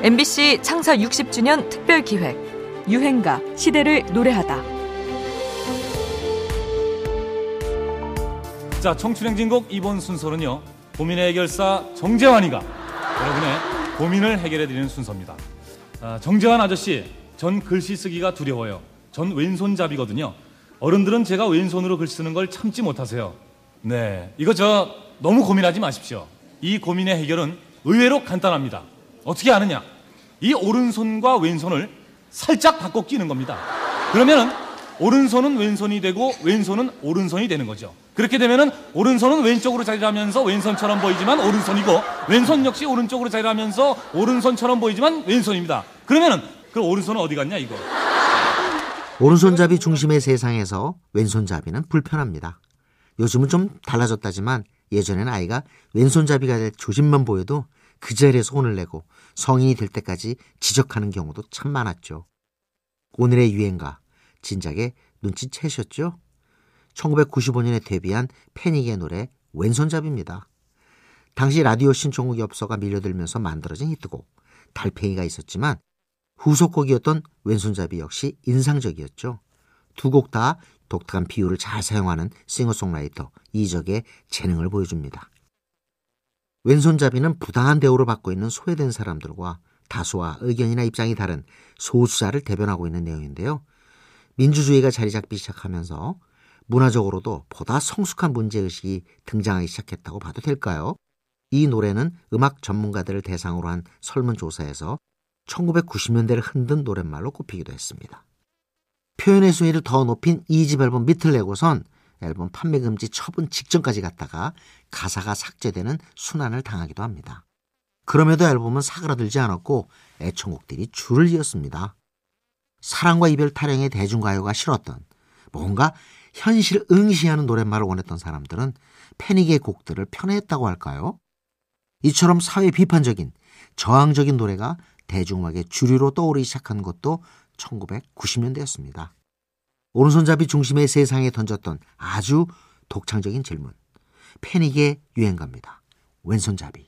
MBC 창사 60주년 특별 기획 유행가 시대를 노래하다. 자, 청춘행진곡 이번 순서는요. 고민의 해결사 정재환이가 여러분의 고민을 해결해 드리는 순서입니다. 아, 정재환 아저씨, 전 글씨 쓰기가 두려워요. 전 왼손잡이거든요. 어른들은 제가 왼손으로 글 쓰는 걸 참지 못하세요. 네, 이거 저 너무 고민하지 마십시오. 이 고민의 해결은 의외로 간단합니다. 어떻게 아느냐? 이 오른손과 왼손을 살짝 바꿔 끼는 겁니다. 그러면은 오른손은 왼손이 되고 왼손은 오른손이 되는 거죠. 그렇게 되면은 오른손은 왼쪽으로 자리하면서 왼손처럼 보이지만 오른손이고 왼손 역시 오른쪽으로 자리하면서 오른손처럼 보이지만 왼손입니다. 그러면은 그 오른손은 어디 갔냐 이거. 오른손잡이 중심의 세상에서 왼손잡이는 불편합니다. 요즘은 좀 달라졌다지만 예전에는 아이가 왼손잡이가 될 조짐만 보여도 그 자리에서 혼을 내고 성인이 될 때까지 지적하는 경우도 참 많았죠. 오늘의 유행가 진작에 눈치채셨죠? 1995년에 데뷔한 패닉의 노래 왼손잡이입니다. 당시 라디오 신청곡 엽서가 밀려들면서 만들어진 히트곡 달팽이가 있었지만 후속곡이었던 왼손잡이 역시 인상적이었죠. 두 곡 다 독특한 비율을 잘 사용하는 싱어송라이터 이적의 재능을 보여줍니다. 왼손잡이는 부당한 대우를 받고 있는 소외된 사람들과 다수와 의견이나 입장이 다른 소수자를 대변하고 있는 내용인데요. 민주주의가 자리 잡기 시작하면서 문화적으로도 보다 성숙한 문제의식이 등장하기 시작했다고 봐도 될까요? 이 노래는 음악 전문가들을 대상으로 한 설문조사에서 1990년대를 흔든 노랫말로 꼽히기도 했습니다. 표현의 수위를 더 높인 2집 앨범 밑을 내고선 앨범 판매 금지 처분 직전까지 갔다가 가사가 삭제되는 순환을 당하기도 합니다. 그럼에도 앨범은 사그라들지 않았고 애청곡들이 줄을 이었습니다. 사랑과 이별 타령의 대중가요가 싫었던 뭔가 현실을 응시하는 노랫말을 원했던 사람들은 패닉의 곡들을 편애했다고 할까요? 이처럼 사회 비판적인 저항적인 노래가 대중음악의 주류로 떠오르기 시작한 것도 1990년대였습니다. 오른손잡이 중심의 세상에 던졌던 아주 독창적인 질문. 패닉의 유행가입니다. 왼손잡이.